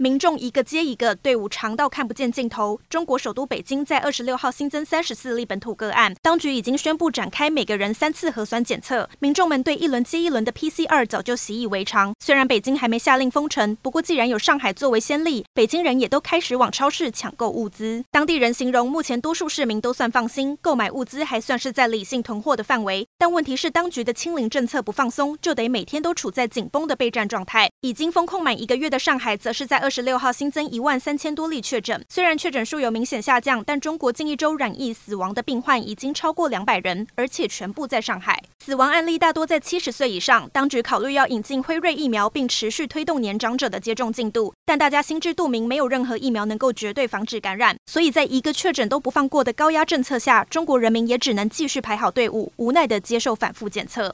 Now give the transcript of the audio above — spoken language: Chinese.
民众一个接一个，队伍长到看不见尽头。中国首都北京在二十六号新增三十四例本土个案，当局已经宣布展开每个人三次核酸检测。民众们对一轮接一轮的 PCR 早就习以为常。虽然北京还没下令封城，不过既然有上海作为先例，北京人也都开始往超市抢购物资。当地人形容，目前多数市民都算放心，购买物资还算是在理性囤货的范围。但问题是，当局的清零政策不放松，就得每天都处在紧绷的备战状态。已经封控满一个月的上海，则是在二十六号新增一万三千多例确诊，虽然确诊数有明显下降，但中国近一周染疫死亡的病患已经超过两百人，而且全部在上海。死亡案例大多在七十岁以上，当局考虑要引进辉瑞疫苗，并持续推动年长者的接种进度。但大家心知肚明，没有任何疫苗能够绝对防止感染，所以在一个确诊都不放过的高压政策下，中国人民也只能继续排好队伍，无奈地接受反复检测。